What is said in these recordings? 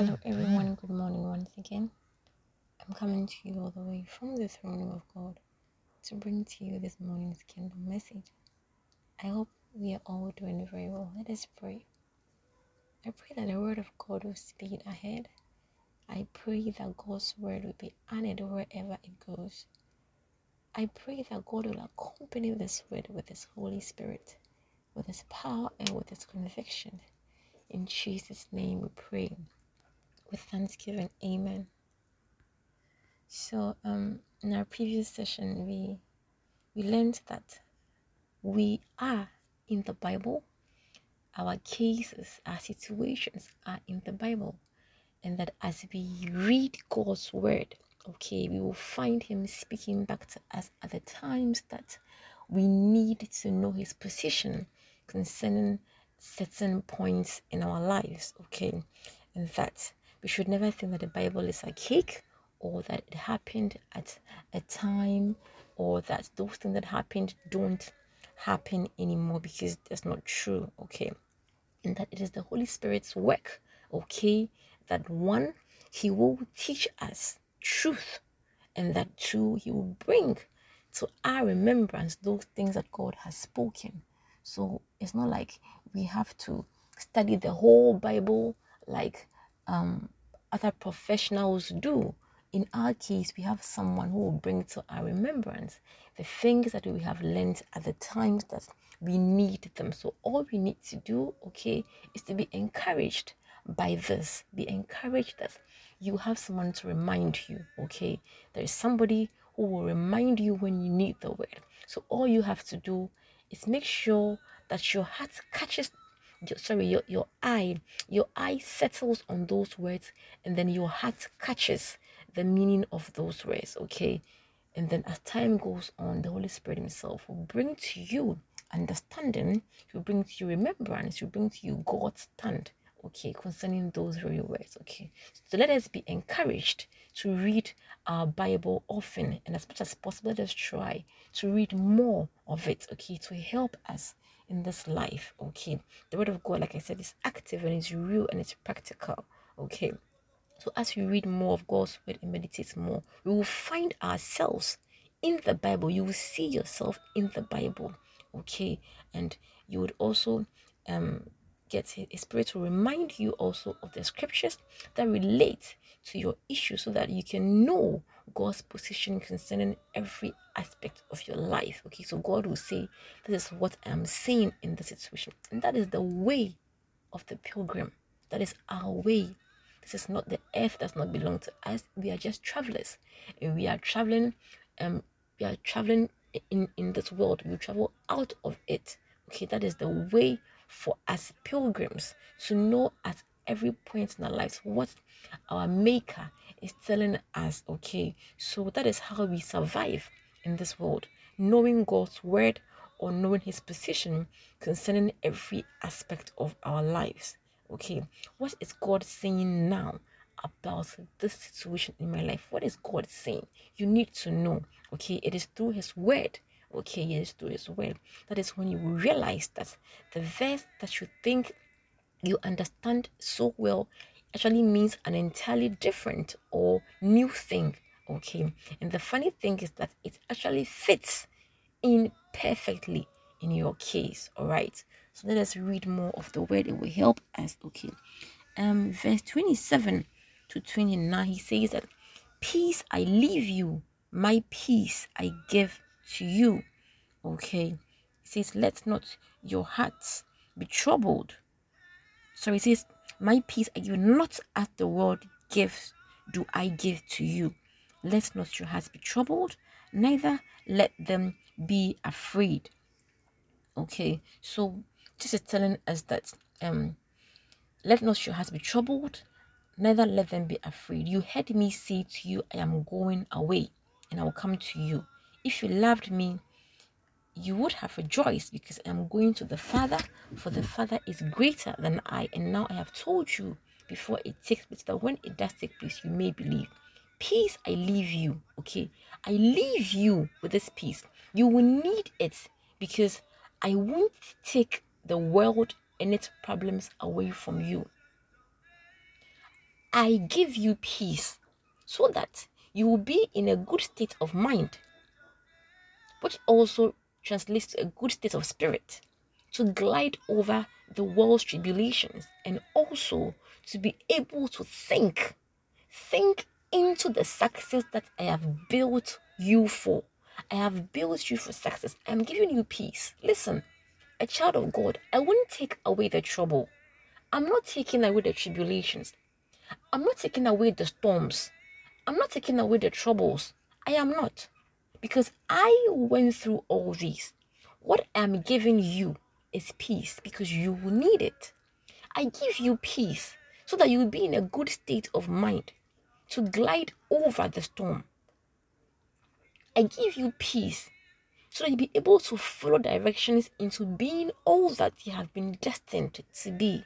Hello, everyone. Good morning once again. I'm coming to you all the way from the throne room of God to bring to you this morning's kingdom message. I hope we are all doing very well. Let us pray. I pray that the word of God will speed ahead. I pray that God's word will be honored wherever it goes. I pray that God will accompany this word with His Holy Spirit, with His power, and with His conviction. In Jesus' name we pray with thanksgiving. Amen. So um in our previous session we we learned that we are in the Bible. Our cases, our situations are in the Bible. And that as we read God's word, okay, we will find him speaking back to us at the times that we need to know his position concerning certain points in our lives, okay? And that we should never think that the Bible is a cake or that it happened at a time or that those things that happened don't happen anymore because that's not true, okay? And that it is the Holy Spirit's work, okay? That one, He will teach us truth, and that two, He will bring to our remembrance those things that God has spoken. So it's not like we have to study the whole Bible like um, other professionals do. In our case, we have someone who will bring to our remembrance the things that we have learned at the times that we need them. So, all we need to do, okay, is to be encouraged by this. Be encouraged that you have someone to remind you, okay? There is somebody who will remind you when you need the word. So, all you have to do is make sure that your heart catches your, sorry your, your eye your eye settles on those words and then your heart catches the meaning of those words okay? And then as time goes on the holy spirit himself will bring to you understanding he will bring to you remembrance he will bring to you god's stand okay concerning those very words okay? So let us be encouraged to read our bible often and as much as possible let us try to read more of it okay to help us in this life. Okay, the word of God, like I said, is active and it's real and it's practical. Okay, so as we read more of God's word and meditate more, we will find ourselves in the Bible. You will see yourself in the Bible. Okay, and you would also um get a spirit to remind you also of the scriptures that relate to your issue so that you can know God's position concerning every aspect of your life. Okay, so God will say, This is what I'm seeing in the situation. And that is the way of the pilgrim. That is our way. This is not the earth does not belong to us. We are just travelers. And we are traveling, um, we are traveling in, in this world. We travel out of it. Okay, that is the way for us pilgrims to know at every point in our lives. What our maker is telling us okay so that is how we survive in this world knowing god's word or knowing his position concerning every aspect of our lives okay? What is god saying now about this situation in my life? What is god saying? You need to know okay? It is through his word okay? Yes through his word. That is when you realize that the verse that you think you understand so well actually means an entirely different or new thing. Okay. And the funny thing is that it actually fits in perfectly in your case. All right. So let us read more of the word. It will help us. Okay. Um, verse 27 to 29, he says that peace I leave you, my peace I give to you. Okay. He says, Let not your hearts be troubled, so it says, My peace I give not as the world gives, do I give to you. Let not your hearts be troubled, neither let them be afraid. Okay, so this is telling us that um let not your hearts be troubled, neither let them be afraid. You heard me say to you, I am going away, and I will come to you. If you loved me, you would have rejoiced because I am going to the Father, for the Father is greater than I. And now I have told you before it takes place that when it does take place, you may believe. Peace I leave you, okay? I leave you with this peace. You will need it because I won't take the world and its problems away from you. I give you peace so that you will be in a good state of mind, which also translates to a good state of spirit to glide over the world's tribulations and also to be able to think, think into the success that I have built you for. I have built you for success. I'm giving you peace. Listen, a child of God, I won't take away the trouble. I'm not taking away the tribulations. I'm not taking away the storms. I'm not taking away the troubles. I am not. Because I went through all these. What I'm giving you is peace because you will need it. I give you peace so that you will be in a good state of mind to glide over the storm. I give you peace so that you'll be able to follow directions into being all that you have been destined to be,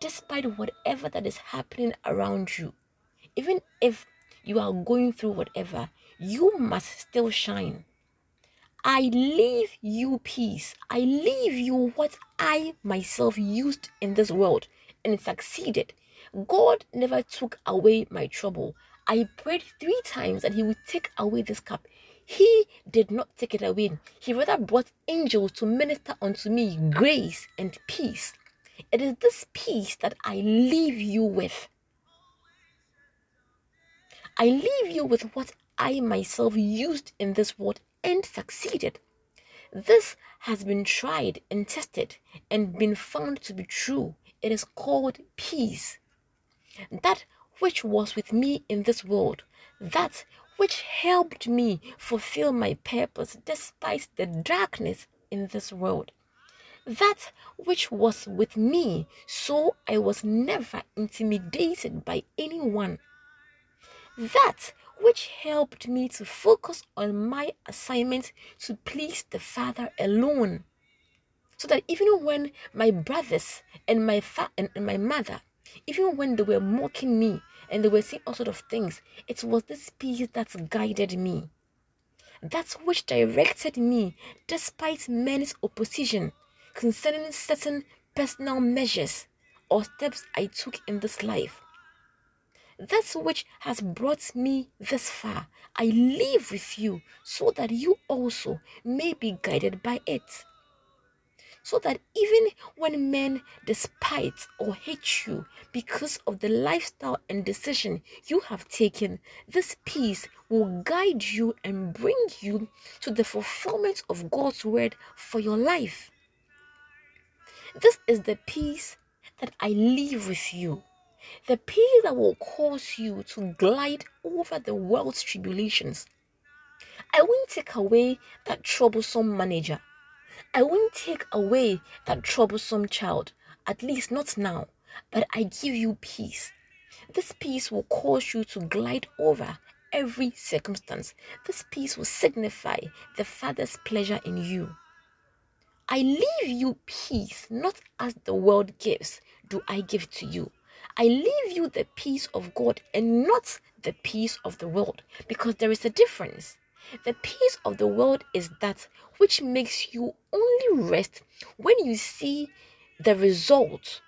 despite whatever that is happening around you. Even if you are going through whatever, you must still shine. I leave you peace. I leave you what I myself used in this world and succeeded. God never took away my trouble. I prayed three times that He would take away this cup. He did not take it away. He rather brought angels to minister unto me grace and peace. It is this peace that I leave you with. I leave you with what I myself used in this world and succeeded. This has been tried and tested and been found to be true. It is called peace. That which was with me in this world, that which helped me fulfill my purpose despite the darkness in this world. That which was with me, so I was never intimidated by anyone. That which helped me to focus on my assignment to please the Father alone. So that even when my brothers and my fa- and, and my mother, even when they were mocking me and they were saying all sort of things, it was this peace that guided me. That which directed me despite men's opposition concerning certain personal measures or steps I took in this life. That's which has brought me this far. I live with you so that you also may be guided by it. So that even when men despise or hate you because of the lifestyle and decision you have taken, this peace will guide you and bring you to the fulfillment of God's word for your life. This is the peace that I live with you the peace that will cause you to glide over the world's tribulations. I won't take away that troublesome manager. I won't take away that troublesome child, at least not now, but I give you peace. This peace will cause you to glide over every circumstance. This peace will signify the Father's pleasure in you. I leave you peace, not as the world gives, do I give to you. I leave you the peace of God and not the peace of the world because there is a difference. The peace of the world is that which makes you only rest when you see the result.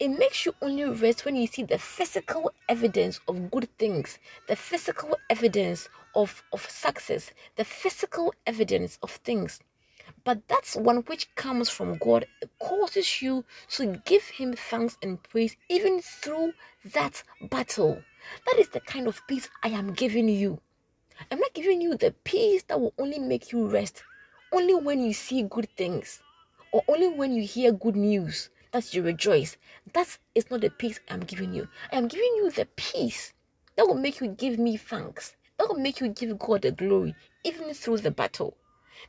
It makes you only rest when you see the physical evidence of good things, the physical evidence of, of success, the physical evidence of things. But that's one which comes from God. Causes you to give Him thanks and praise even through that battle. That is the kind of peace I am giving you. I'm not giving you the peace that will only make you rest only when you see good things or only when you hear good news that you rejoice. That is not the peace I'm giving you. I am giving you the peace that will make you give me thanks, that will make you give God the glory even through the battle.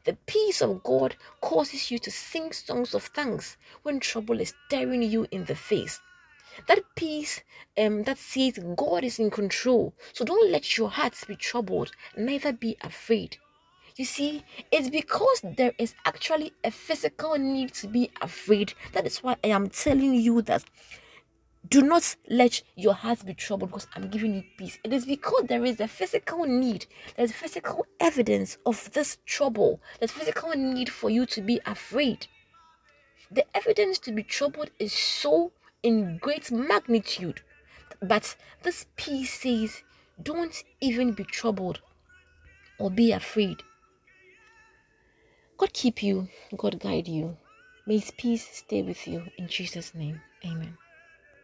The peace of God causes you to sing songs of thanks when trouble is staring you in the face. That peace um, that says God is in control. So don't let your hearts be troubled, neither be afraid. You see, it's because there is actually a physical need to be afraid. That is why I am telling you that do not let your heart be troubled because I'm giving you peace. It is because there is a physical need, there's physical evidence of this trouble, there's physical need for you to be afraid. The evidence to be troubled is so in great magnitude But this peace says, don't even be troubled or be afraid. God keep you, God guide you. May His peace stay with you in Jesus' name. Amen.